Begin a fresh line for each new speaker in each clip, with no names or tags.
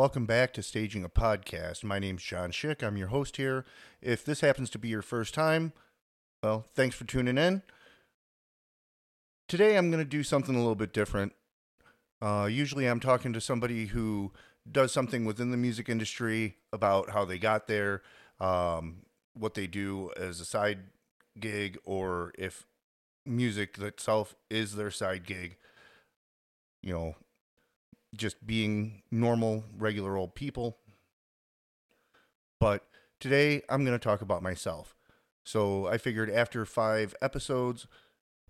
welcome back to Staging a Podcast. My name's John Schick. I'm your host here. If this happens to be your first time, well, thanks for tuning in. Today I'm going to do something a little bit different. Uh, usually I'm talking to somebody who does something within the music industry about how they got there, um, what they do as a side gig, or if music itself is their side gig. You know, just being normal, regular old people. But today I'm going to talk about myself. So I figured after five episodes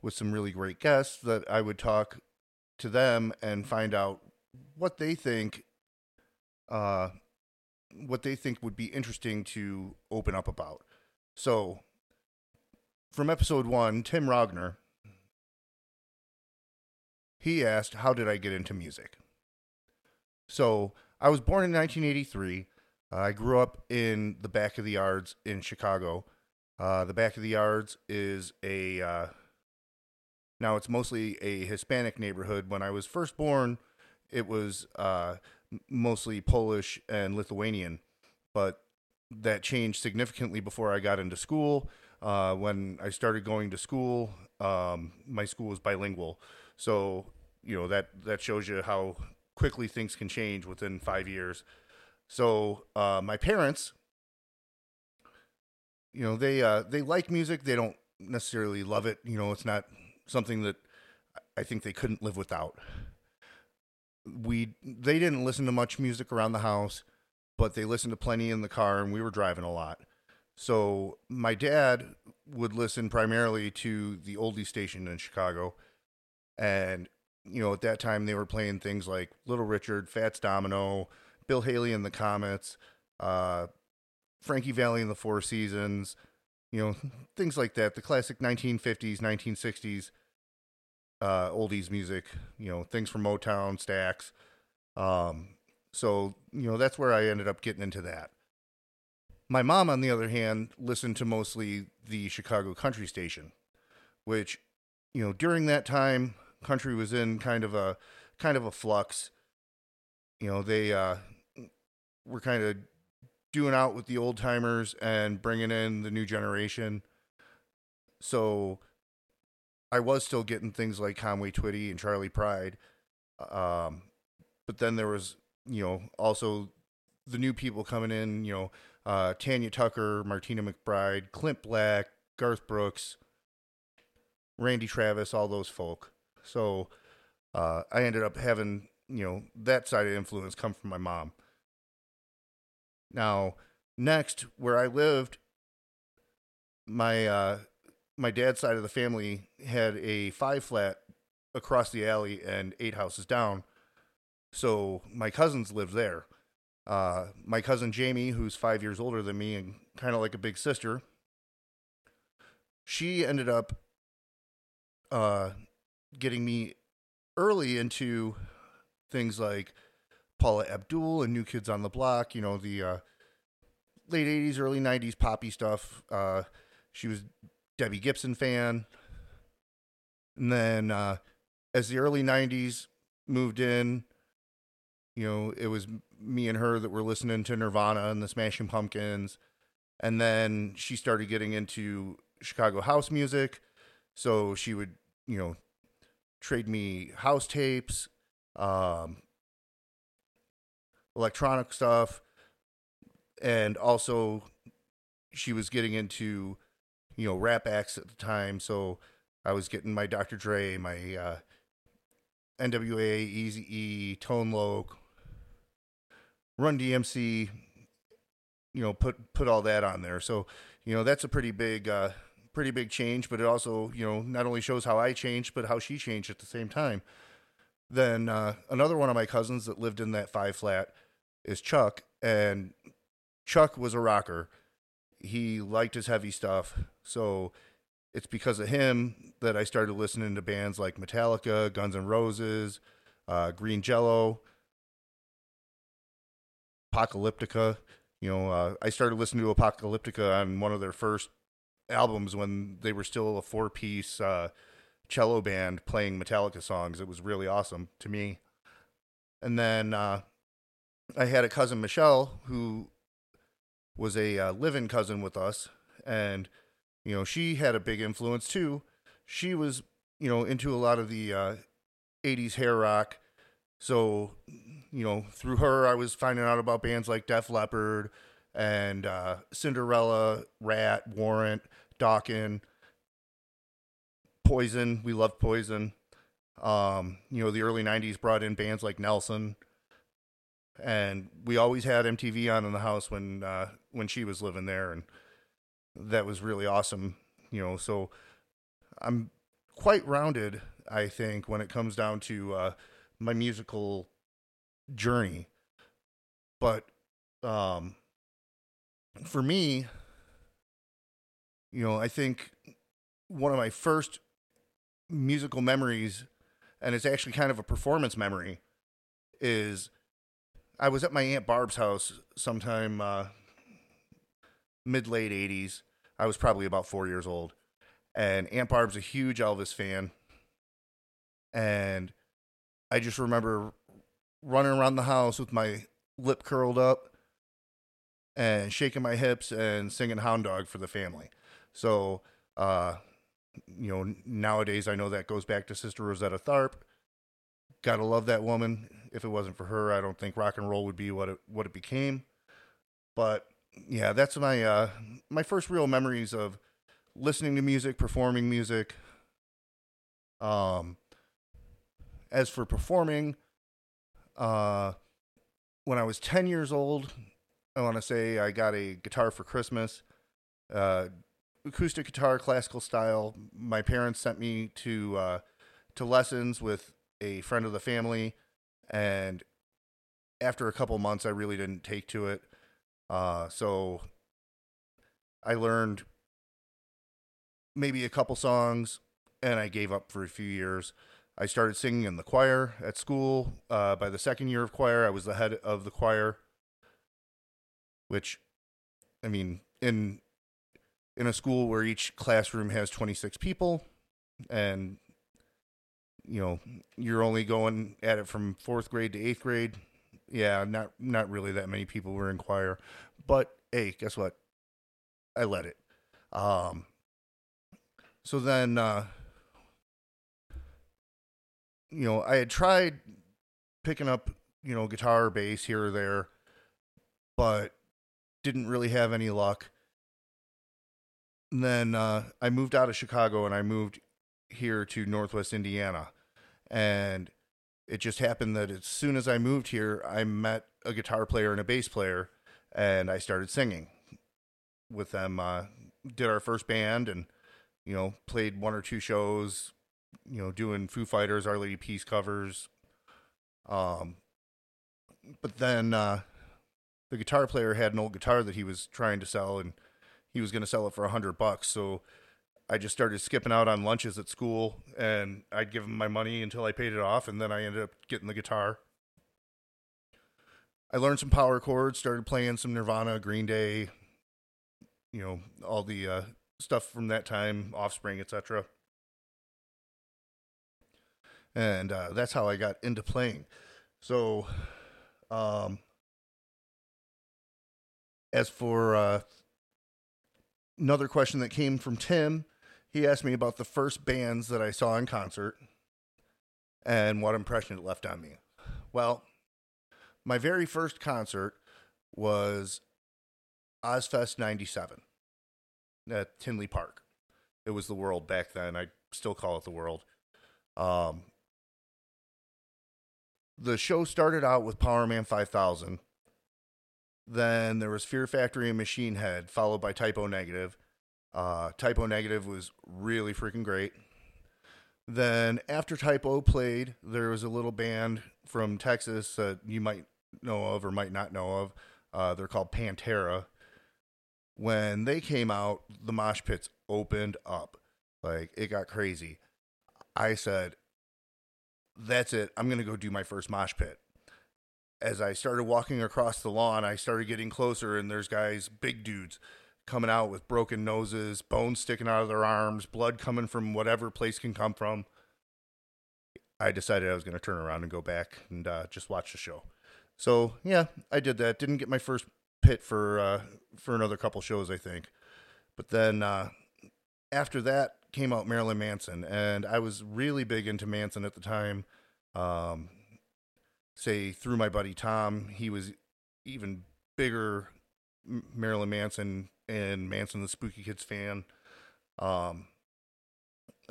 with some really great guests that I would talk to them and find out what they think uh, what they think would be interesting to open up about. So, from episode one, Tim Rogner, he asked, How did I get into music? So, I was born in 1983. Uh, I grew up in the back of the yards in Chicago. Uh, the back of the yards is a, uh, now it's mostly a Hispanic neighborhood. When I was first born, it was uh, mostly Polish and Lithuanian, but that changed significantly before I got into school. Uh, when I started going to school, um, my school was bilingual, so you know that that shows you how quickly things can change within five years. So uh, my parents, you know, they uh, they like music. They don't necessarily love it. You know, it's not something that I think they couldn't live without we they didn't listen to much music around the house, but they listened to plenty in the car, and we were driving a lot. So my dad would listen primarily to the oldie station in Chicago, and you know at that time they were playing things like Little Richard, Fats Domino, Bill Haley and the Comets, uh, Frankie Valli and the Four Seasons, you know things like that. The classic 1950s, 1960s uh, oldies music, you know, things from Motown, Stax. Um, so, you know, that's where I ended up getting into that. My mom, on the other hand, listened to mostly the Chicago country station, which, you know, during that time, country was in kind of a kind of a flux. You know, they uh, were kind of doing out with the old timers and bringing in the new generation. So I was still getting things like Conway Twitty and Charley Pride. Um, but then there was, you know, also the new people coming in, you know, uh, Tanya Tucker, Martina McBride, Clint Black, Garth Brooks, Randy Travis, all those folk. So uh, I ended up having, you know, that side of influence come from my mom. Now, next, where I lived, my uh, my dad's side of the family had a five flat across the alley and eight houses down. So my cousins lived there. Uh, my cousin Jamie, who's five years older than me and kind of like a big sister, she ended up uh, getting me early into things like Paula Abdul and New Kids on the Block, you know, the uh, late 80s, early 90s poppy stuff. Uh, she was Debbie Gibson fan. And then uh, as the early 90s moved in, you know, it was me and her that were listening to Nirvana and the Smashing Pumpkins. And then she started getting into Chicago house music. So she would, you know, trade me house tapes, um, electronic stuff. And also, she was getting into you know, rap acts at the time. So I was getting my Dr. Dre, my uh, NWA, Easy E, Tone Loc, Run DMC, you know, put put all that on there. So, you know, that's a pretty big uh, pretty big change, but it also, you know, not only shows how I changed, but how she changed at the same time. Then uh, another one of my cousins that lived in that five flat is Chuck, and Chuck was a rocker he liked his heavy stuff. So it's because of him that I started listening to bands like Metallica, Guns N' Roses, uh, Green Jello, Apocalyptica. You know, uh, I started listening to Apocalyptica on one of their first albums when they were still a four piece uh, cello band playing Metallica songs. It was really awesome to me. And then uh, I had a cousin Michelle who was a uh, live-in cousin with us, and you know she had a big influence too. She was you know into a lot of the uh, '80s hair rock, so you know through her I was finding out about bands like Def Leppard and uh, Cinderella, Ratt, Warrant, Dokken, Poison. We loved Poison. Um, you know, the early '90s brought in bands like Nelson, and we always had MTV on in the house when uh, when she was living there, and that was really awesome. You know, so I'm quite rounded, I think, when it comes down to uh, my musical journey. But um, for me, you know, I think one of my first musical memories, and it's actually kind of a performance memory, is I was at my Aunt Barb's house sometime uh, mid late 80s. I was probably about four years old. And Aunt Barb's a huge Elvis fan. And I just remember running around the house with my lip curled up and shaking my hips and singing Hound Dog for the family. So, uh, you know, nowadays I know that goes back to Sister Rosetta Tharpe. Gotta love that woman. If it wasn't for her, I don't think rock and roll would be what it what it became. But yeah, that's my uh, my first real memories of listening to music, performing music. Um, as for performing, uh, when I was ten years old, I want to say I got a guitar for Christmas, uh, acoustic guitar, classical style. My parents sent me to uh, to lessons with a friend of the family, and after a couple months, I really didn't take to it. Uh, so I learned maybe a couple songs, and I gave up for a few years. I started singing in the choir at school. Uh, by the second year of choir, I was the head of the choir which I mean, in in a school where each classroom has 26 people and you know, you're only going at it from 4th grade to 8th grade. Yeah, not not really that many people were in choir, but hey, guess what? I let it. Um so then uh you know, I had tried picking up, you know, guitar bass here or there, but didn't really have any luck. And then uh, I moved out of Chicago and I moved here to Northwest Indiana. And it just happened that as soon as I moved here, I met a guitar player and a bass player, and I started singing with them. Uh, did our first band and, you know, played one or two shows, you know, doing Foo Fighters, Our Lady Peace covers. Um, but then uh, the guitar player had an old guitar that he was trying to sell and he was going to sell it for a hundred bucks. So I just started skipping out on lunches at school and I'd give him my money until I paid it off. And then I ended up getting the guitar. I learned some power chords, started playing some Nirvana, Green Day, you know, all the uh, stuff from that time, Offspring, etc. And uh, that's how I got into playing. So, um, as for uh, another question that came from Tim, he asked me about the first bands that I saw in concert and what impression it left on me. Well, my very first concert was Ozzfest 97 at Tinley Park. It was the world back then. I still call it the world. Um, the show started out with Powerman 5000 then there was Fear Factory and Machine Head, followed by Type O Negative. Uh, Type O Negative was really freaking great. Then after Type O played, there was a little band from Texas that you might know of or might not know of. Uh, they're called Pantera. When they came out, the mosh pits opened up. Like it got crazy. I said, "That's it. I'm gonna go do my first mosh pit." As I started walking across the lawn, I started getting closer, and there's guys, big dudes, coming out with broken noses, bones sticking out of their arms, blood coming from whatever place can come from. I decided I was going to turn around and go back and uh, just watch the show. So yeah, I did that. Didn't get my first pit for uh, for another couple shows, I think. But then uh, after that came out Marilyn Manson, and I was really big into Manson at the time. Um, say through my buddy Tom, he was even bigger Marilyn Manson and Manson the Spooky Kids fan. Um,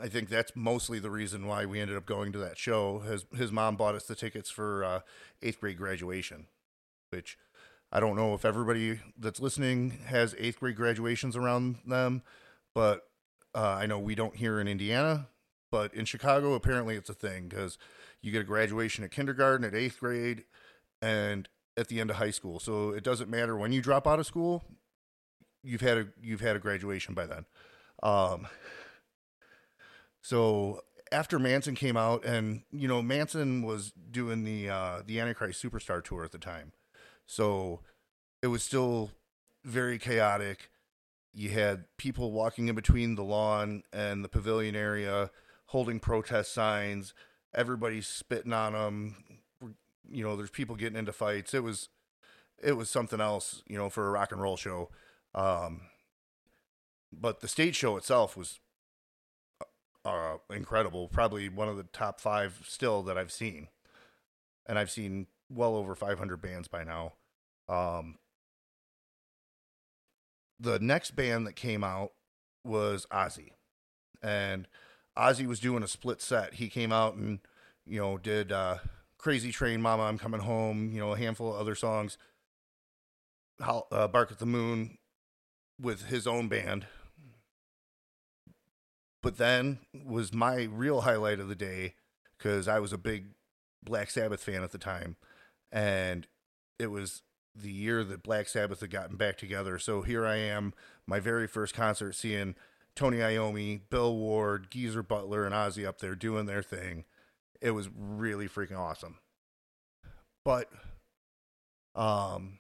I think that's mostly the reason why we ended up going to that show. His his mom bought us the tickets for uh, eighth grade graduation, which I don't know if everybody that's listening has eighth grade graduations around them, but uh, I know we don't here in Indiana. But in Chicago, apparently it's a thing because you get a graduation at kindergarten, at eighth grade, and at the end of high school. So it doesn't matter when you drop out of school. You've had a you've had a graduation by then. Um, so after Manson came out, and you know Manson was doing the uh, the Antichrist Superstar tour at the time, so it was still very chaotic. You had people walking in between the lawn and the pavilion area, holding protest signs. Everybody's spitting on them. You know, there's people getting into fights. It was, it was something else. You know, for a rock and roll show. Um, but the stage show itself was uh, incredible. Probably one of the top five still that I've seen, and I've seen well over 500 bands by now. Um, the next band that came out was Ozzy, and Ozzy was doing a split set. He came out and you know did uh, "Crazy Train," "Mama, I'm Coming Home," you know a handful of other songs. How, uh, "Bark at the Moon" with his own band, but then was my real highlight of the day because I was a big Black Sabbath fan at the time, and it was the year that Black Sabbath had gotten back together. So here I am, my very first concert, seeing Tony Iommi, Bill Ward, Geezer Butler, and Ozzy up there doing their thing. It was really freaking awesome. But um,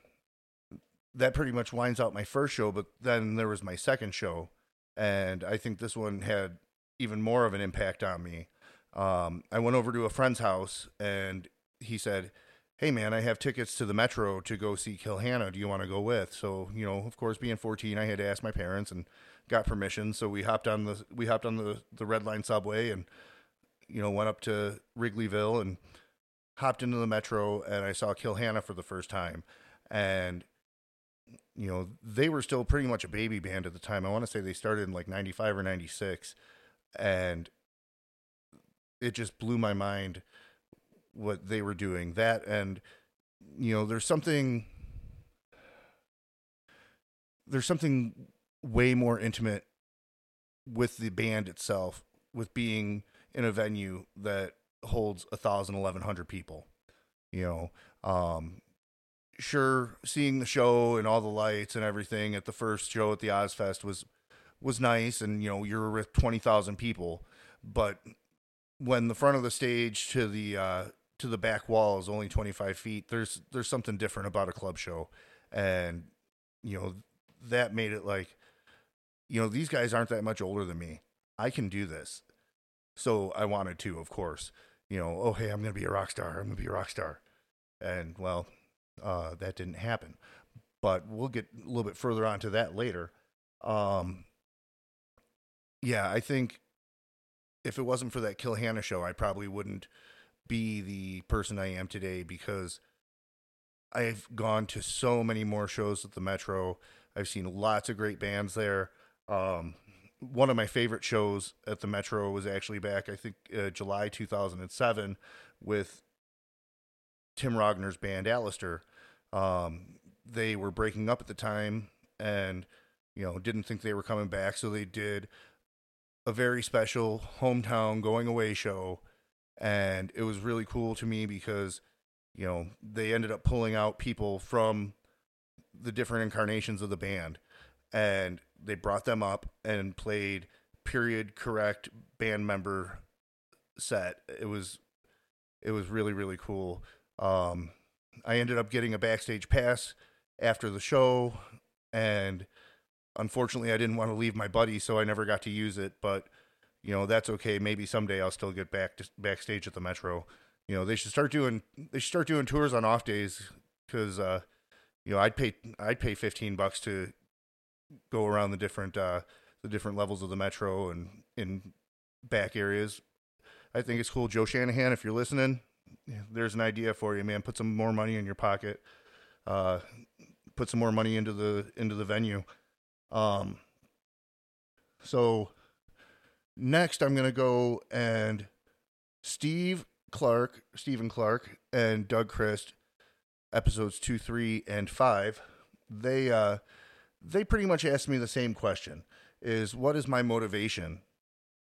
that pretty much winds out my first show. But then there was my second show, and I think this one had even more of an impact on me. Um, I went over to a friend's house, and he said, "Hey, man, I have tickets to the Metro to go see Kill Hannah. Do you want to go with?" So, you know, of course, being 14, I had to ask my parents and got permission. So we hopped on the we hopped on the the Red Line subway and you know went up to Wrigleyville and hopped into the Metro, and I saw Kill Hannah for the first time, and you know, they were still pretty much a baby band at the time. I want to say they started in like 95 or 96 and it just blew my mind what they were doing. That and you know, there's something there's something way more intimate with the band itself, with being in a venue that holds a thousand, eleven hundred people. You know, um, sure, seeing the show and all the lights and everything at the first show at the Ozzfest was was nice, and you know you were with twenty thousand people, but when the front of the stage to the uh, to the back wall is only twenty five feet, there's there's something different about a club show, and you know that made it like, you know these guys aren't that much older than me. I can do this, so I wanted to, of course. You know, oh hey, I'm gonna be a rock star. I'm gonna be a rock star, and well, uh, that didn't happen. But we'll get a little bit further onto that later. Um, yeah, I think if it wasn't for that Kill Hannah show, I probably wouldn't be the person I am today because I've gone to so many more shows at the Metro. I've seen lots of great bands there. Um, one of my favorite shows at the Metro was actually back, I think, uh, July 2007 with Tim Rogner's band, Alistair. Um, they were breaking up at the time and, you know, didn't think they were coming back. So they did a very special hometown going away show. And it was really cool to me because, you know, they ended up pulling out people from the different incarnations of the band and they brought them up and played period correct band member set. It was it was really really cool. Um, I ended up getting a backstage pass after the show, and unfortunately, I didn't want to leave my buddy, so I never got to use it. But you know, that's okay. Maybe someday I'll still get back to backstage at the Metro. you know, they should start doing they should start doing tours on off days because uh, you know I'd pay I'd pay fifteen bucks to go around the different uh, the different levels of the metro and in back areas. I think it's cool, Joe Shanahan. If you're listening, there's an idea for you, man. Put some more money in your pocket. Uh, put some more money into the into the venue. Um, so next, I'm gonna go and Steve Clark, Stephen Clark, and Doug Christ, episodes two, three, and five. They uh, they pretty much asked me the same question: Is what is my motivation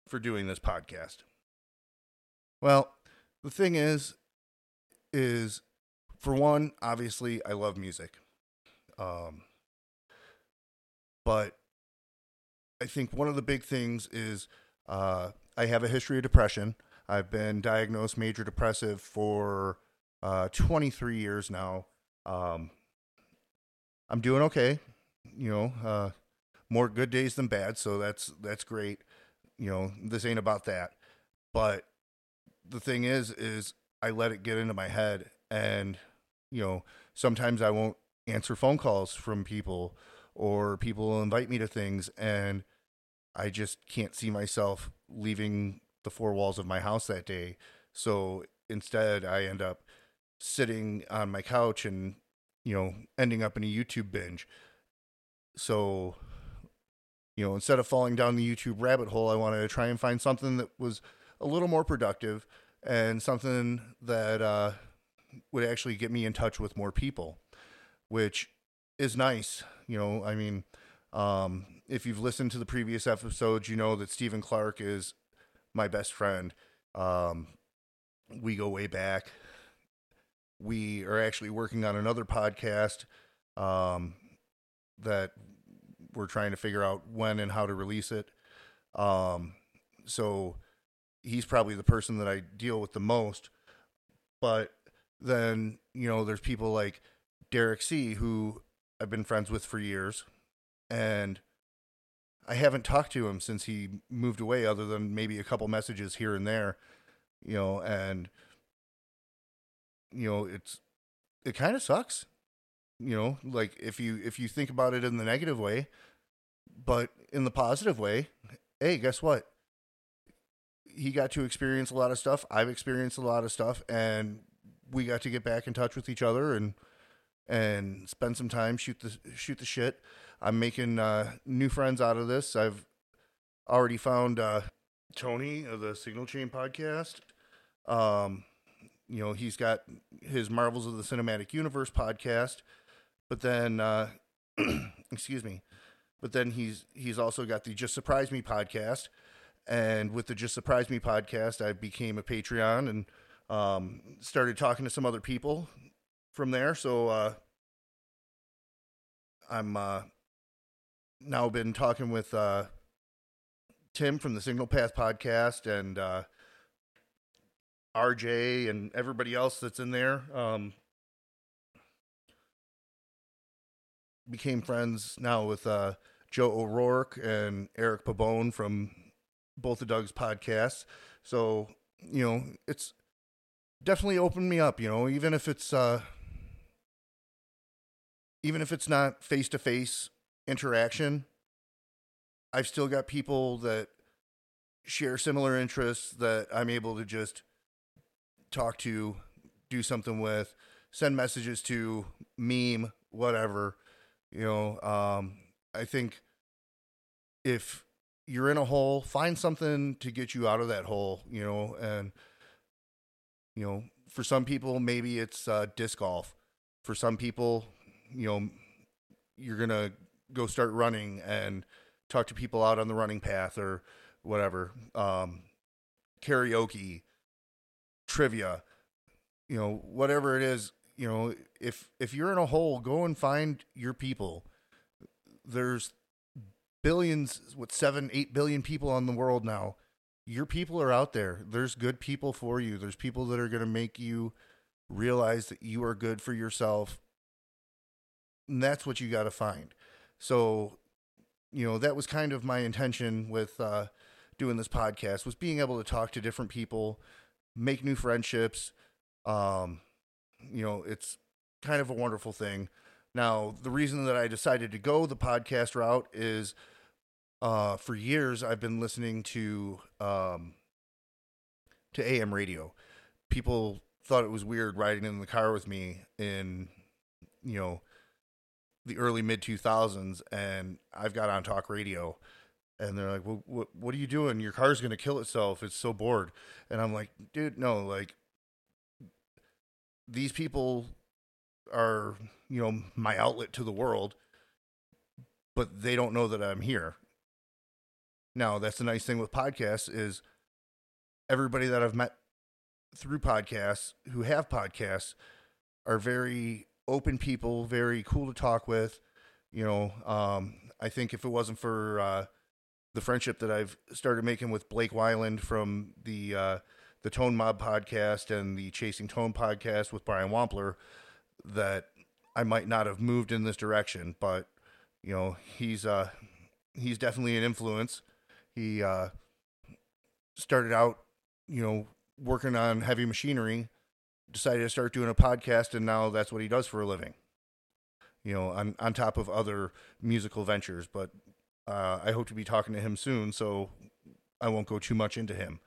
for doing this podcast? Well, the thing is, is for one, obviously, I love music. Um, but I think one of the big things is uh, I have a history of depression. I've been diagnosed major depressive for uh, 23 years now. Um, I'm doing okay, you know, uh, more good days than bad, so that's that's great. You know, this ain't about that. But the thing is, is I let it get into my head, and you know, sometimes I won't answer phone calls from people, or people will invite me to things, and I just can't see myself leaving the four walls of my house that day. So instead, I end up sitting on my couch and, you know, ending up in a YouTube binge. So, you know, instead of falling down the YouTube rabbit hole, I wanted to try and find something that was a little more productive and something that uh, would actually get me in touch with more people, which is nice. You know, I mean, um, if you've listened to the previous episodes, you know that Stephen Clark is my best friend. Um, we go way back. We are actually working on another podcast um, that we're trying to figure out when and how to release it. Um, so he's probably the person that I deal with the most. But then, you know, there's people like Derek C., who I've been friends with for years. And I haven't talked to him since he moved away, other than maybe a couple messages here and there, you know, and you know, it's it kind of sucks, you know, like if you if you think about it in the negative way, but in the positive way, hey, guess what? He got to experience a lot of stuff. I've experienced a lot of stuff, and we got to get back in touch with each other and and spend some time shoot the shoot the shit I'm making uh, new friends out of this. I've already found uh, Tony of the Signal Chain podcast. Um, you know, he's got his Marvels of the Cinematic Universe podcast, but then, uh, excuse me, but then he's he's also got the Just Surprise Me podcast, and with the Just Surprise Me podcast, I became a Patreon and um, started talking to some other people from there. So uh, I'm uh, now been talking with uh, Tim from the Signal Path podcast and uh, RJ and everybody else that's in there. Um, became friends now with uh, Joe O'Rourke and Eric Pabone from both of Doug's podcasts. So, you know, it's definitely opened me up, you know, even if it's uh even if it's not face to face interaction, I've still got people that share similar interests that I'm able to just talk to, do something with, send messages to, meme, whatever. You know, um, I think if you're in a hole, find something to get you out of that hole, you know, and, you know, for some people, maybe it's uh, disc golf. For some people, you know, you're going to go start running and talk to people out on the running path or whatever. Um, karaoke, trivia, you know, whatever it is, you know, if if you're in a hole, go and find your people. There's billions, what seven, eight billion people on the world now. Your people are out there. There's good people for you. There's people that are going to make you realize that you are good for yourself. And that's what you got to find. So, you know, that was kind of my intention with uh, doing this podcast was being able to talk to different people, make new friendships, Um, you know, it's kind of a wonderful thing. Now, the reason that I decided to go the podcast route is uh, for years I've been listening to um, to AM radio. People thought it was weird riding in the car with me in you know the early mid 2000s and I've got on talk radio and they're like, "Well, what what are you doing? Your car's going to kill itself. It's so bored." And I'm like, "Dude, no, like these people are, you know, my outlet to the world, but they don't know that I'm here." Now, that's the nice thing with podcasts is everybody that I've met through podcasts who have podcasts are very open people, very cool to talk with. You know, um, I think if it wasn't for uh, the friendship that I've started making with Blake Wyland from the uh, the Tone Mob podcast and the Chasing Tone podcast with Brian Wampler, that I might not have moved in this direction. But you know, he's uh, he's definitely an influence. He uh, started out, you know, working on heavy machinery, decided to start doing a podcast, and now that's what he does for a living. You know, on on top of other musical ventures, but uh, I hope to be talking to him soon, so I won't go too much into him.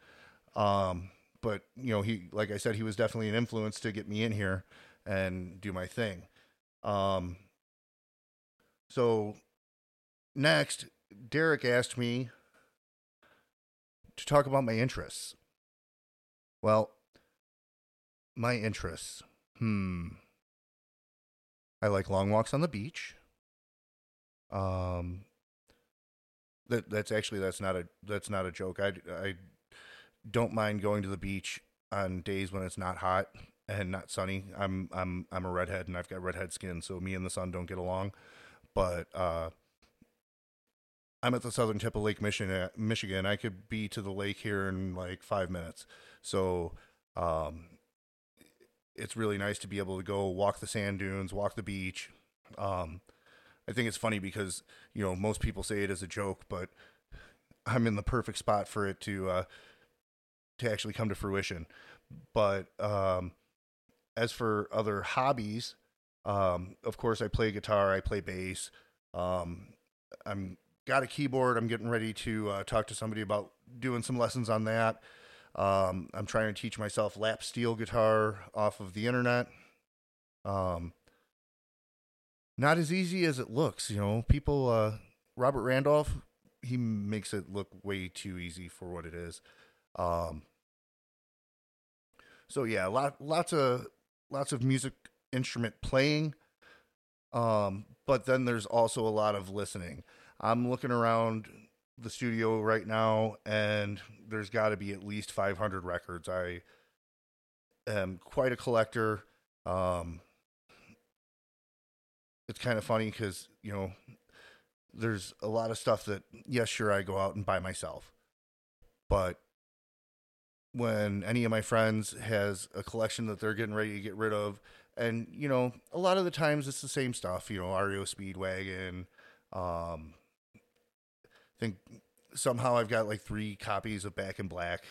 Um, but you know, he like I said, he was definitely an influence to get me in here and do my thing. Um, so next, Derek asked me to talk about my interests. Well, my interests. Hmm. I like long walks on the beach. Um, that that's actually that's not a that's not a joke. I I don't mind going to the beach on days when it's not hot and not sunny. I'm I'm I'm a redhead and I've got redhead skin, so me and the sun don't get along. But uh, I'm at the southern tip of Lake Michigan. Michigan. I could be to the lake here in like five minutes. So um, it's really nice to be able to go walk the sand dunes, walk the beach. Um, I think it's funny because you know most people say it as a joke, but I'm in the perfect spot for it to uh, to actually come to fruition. But um, as for other hobbies, um, of course, I play guitar, I play bass. Um, I'm got a keyboard. I'm getting ready to uh, talk to somebody about doing some lessons on that. Um, I'm trying to teach myself lap steel guitar off of the internet. Um, not as easy as it looks. You know, people. Uh, Robert Randolph, he makes it look way too easy for what it is. Um, so yeah, lot lots of lots of music instrument playing. Um, but then there's also a lot of listening. I'm looking around the studio right now, and there's got to be at least 500 records. I am quite a collector. Um, it's kind of funny because you know there's a lot of stuff that yes sure i go out and buy myself but when any of my friends has a collection that they're getting ready to get rid of and you know a lot of the times it's the same stuff you know REO Speedwagon um think somehow I've got like 3 copies of Back in Black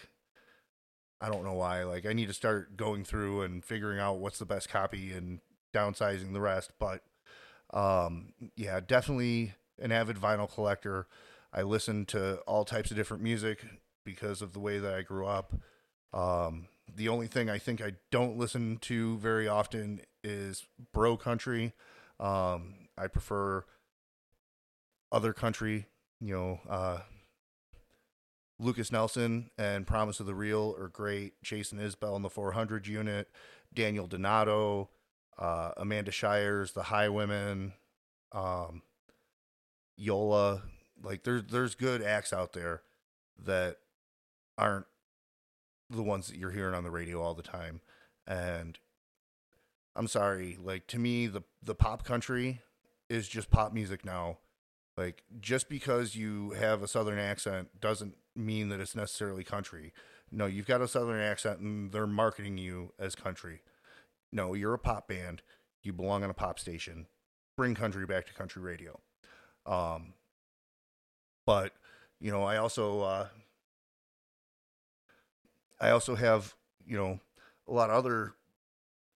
I don't know why like I need to start going through and figuring out what's the best copy and downsizing the rest but um, yeah, definitely an avid vinyl collector. I listen to all types of different music because of the way that I grew up. Um, the only thing I think I don't listen to very often is bro country. Um, I prefer other country, you know, uh, Lukas Nelson and Promise of the Real are great. Jason Isbell in the 400 unit, Daniel Donato, uh, Amanda Shires, the Highwomen, um, Yola. Like there's there's good acts out there that aren't the ones that you're hearing on the radio all the time. And I'm sorry, like to me the the pop country is just pop music now. Like just because you have a southern accent doesn't mean that it's necessarily country. No, you've got a southern accent and they're marketing you as country. No, you're a pop band. You belong on a pop station. Bring country back to country radio. Um, but you know, I also uh, I also have you know a lot of other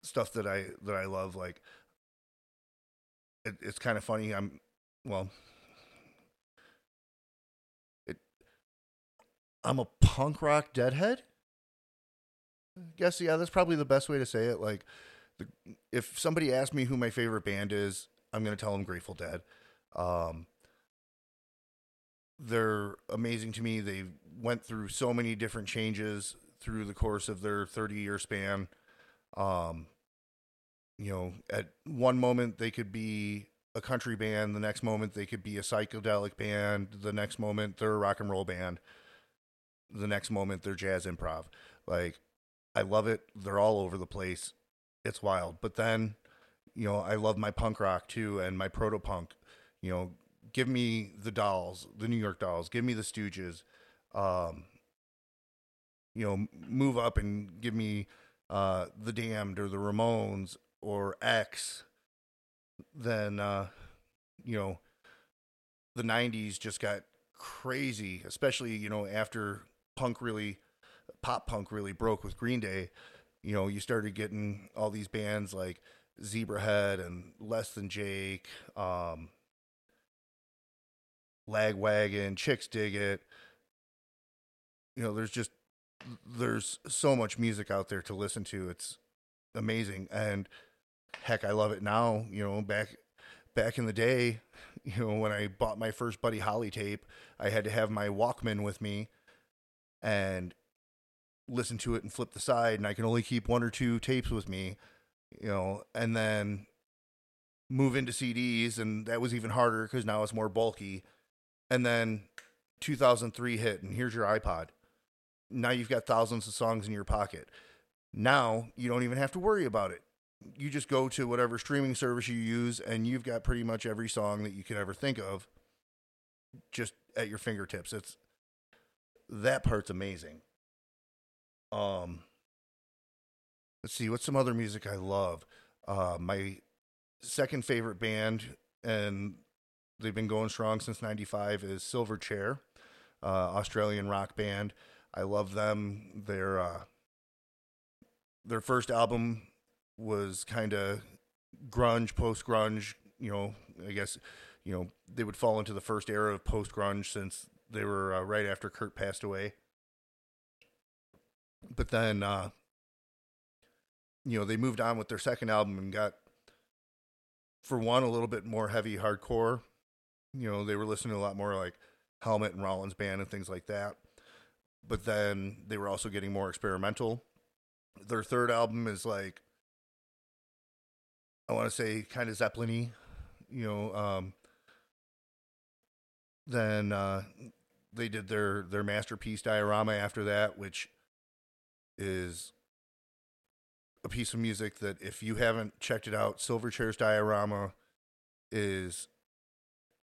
stuff that I that I love. Like it, it's kind of funny. I'm well. I'm a punk rock deadhead. I Guess yeah, that's probably the best way to say it. Like, the, if somebody asks me who my favorite band is, I'm gonna tell them Grateful Dead. Um, they're amazing to me. They went through so many different changes through the course of their 30 year span. Um, you know, at one moment they could be a country band, the next moment they could be a psychedelic band, the next moment they're a rock and roll band, the next moment they're jazz improv. Like, I love it. They're all over the place. It's wild. But then, you know, I love my punk rock too and my proto punk. You know, give me the dolls, the New York dolls, give me the Stooges. Um, you know, move up and give me uh, the Damned or the Ramones or X, then uh, you know the '90s just got crazy, especially you know after punk really, pop punk really broke with Green Day. You know, you started getting all these bands like Zebrahead and Less Than Jake, um, Lagwagon, Chixdiggit. You know, there's just there's so much music out there to listen to. It's amazing. And heck, I love it now. You know, back back in the day, you know, when I bought my first Buddy Holly tape, I had to have my Walkman with me and listen to it and flip the side and I can only keep one or two tapes with me, you know, and then move into CDs and that was even harder cuz now it's more bulky. And then 2003 hit and here's your iPod now you've got thousands of songs in your pocket. Now you don't even have to worry about it. You just go to whatever streaming service you use, and you've got pretty much every song that you could ever think of just at your fingertips. It's that part's amazing. Um, let's see, what's some other music I love? Uh, my second favorite band, and they've been going strong since '95, is Silverchair, uh, Australian rock band. I love them. Their uh, their first album was kind of grunge, post grunge. You know, I guess you know they would fall into the first era of post grunge since they were uh, right after Kurt passed away. But then, uh, you know, they moved on with their second album and got, for one, a little bit more heavy hardcore. You know, they were listening to a lot more like Helmet and Rollins Band and things like that but then they were also getting more experimental. Their third album is like I want to say kind of Zeppelin-y, you know. Um, then uh, they did their their masterpiece diorama after that, which is a piece of music that if you haven't checked it out, Silverchair's diorama is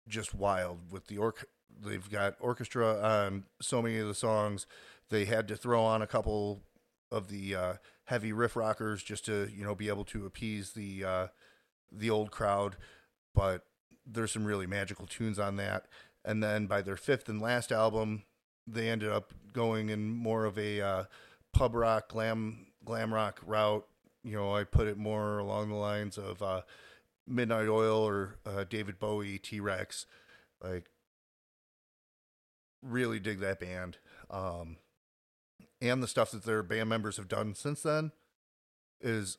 just wild with the orc they've got orchestra on so many of the songs. They had to throw on a couple of the uh, heavy riff rockers just to you know be able to appease the uh, the old crowd, but there's some really magical tunes on that. And then by their fifth and last album, they ended up going in more of a uh, pub rock, glam glam rock route. You know, I put it more along the lines of uh, Midnight Oil or uh, David Bowie, T Rex. Like really dig that band. Um, and the stuff that their band members have done since then is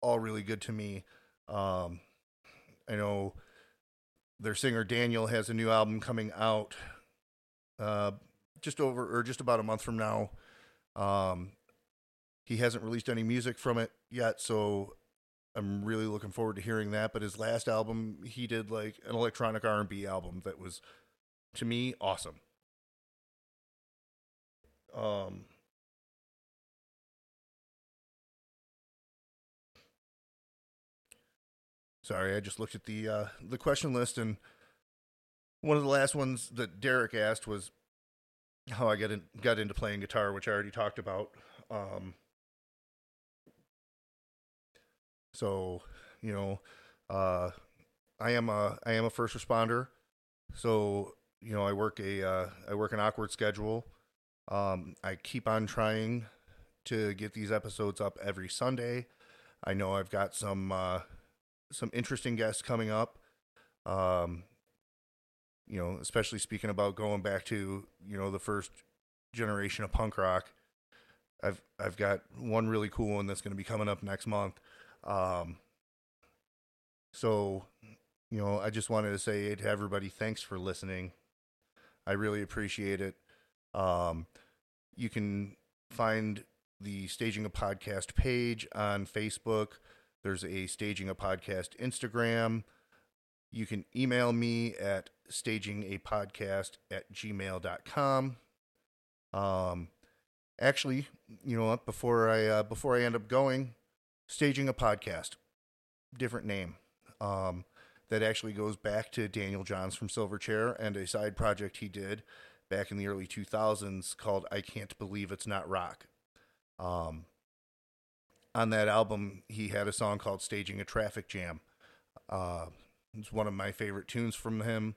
all really good to me. Um, I know their singer Daniel has a new album coming out uh, just over or just about a month from now. Um, he hasn't released any music from it yet, so I'm really looking forward to hearing that. But his last album, he did like an electronic R&B album that was, to me, awesome. Um, sorry, I just looked at the uh, the question list, and one of the last ones that Derek asked was how I got in, got into playing guitar, which I already talked about. Um, so, you know, uh, I am a I am a first responder, so you know I work a uh, I work an awkward schedule. Um, I keep on trying to get these episodes up every Sunday. I know I've got some uh, some interesting guests coming up. Um, you know, especially speaking about going back to you know the first generation of punk rock. I've I've got one really cool one that's going to be coming up next month. Um, so, you know, I just wanted to say to everybody, thanks for listening. I really appreciate it. Um, you can find the Staging a Podcast page on Facebook. There's a Staging a Podcast Instagram. You can email me at stagingapodcast at gmail.com. Um, actually, you know what? Before I uh, before I end up going, staging a podcast, different name. Um, that actually goes back to Daniel Johns from Silverchair and a side project he did back in the early 2000s called I Can't Believe It's Not Rock. Um, on that album, he had a song called Staging a Traffic Jam. Uh, it's one of my favorite tunes from him.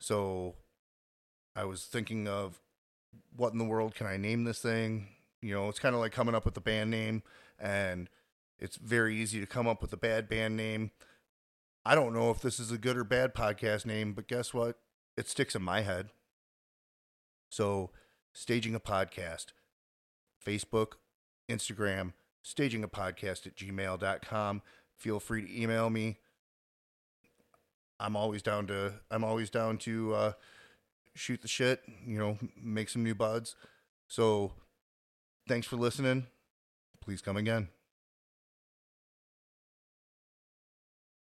So I was thinking of what in the world can I name this thing? You know, it's kind of like coming up with a band name, and it's very easy to come up with a bad band name. I don't know if this is a good or bad podcast name, but guess what? It sticks in my head. So, staging a podcast, Facebook, Instagram, staging a podcast at gmail.com. Feel free to email me. I'm always down to I'm always down to uh, shoot the shit, you know, make some new buds. So, thanks for listening. Please come again.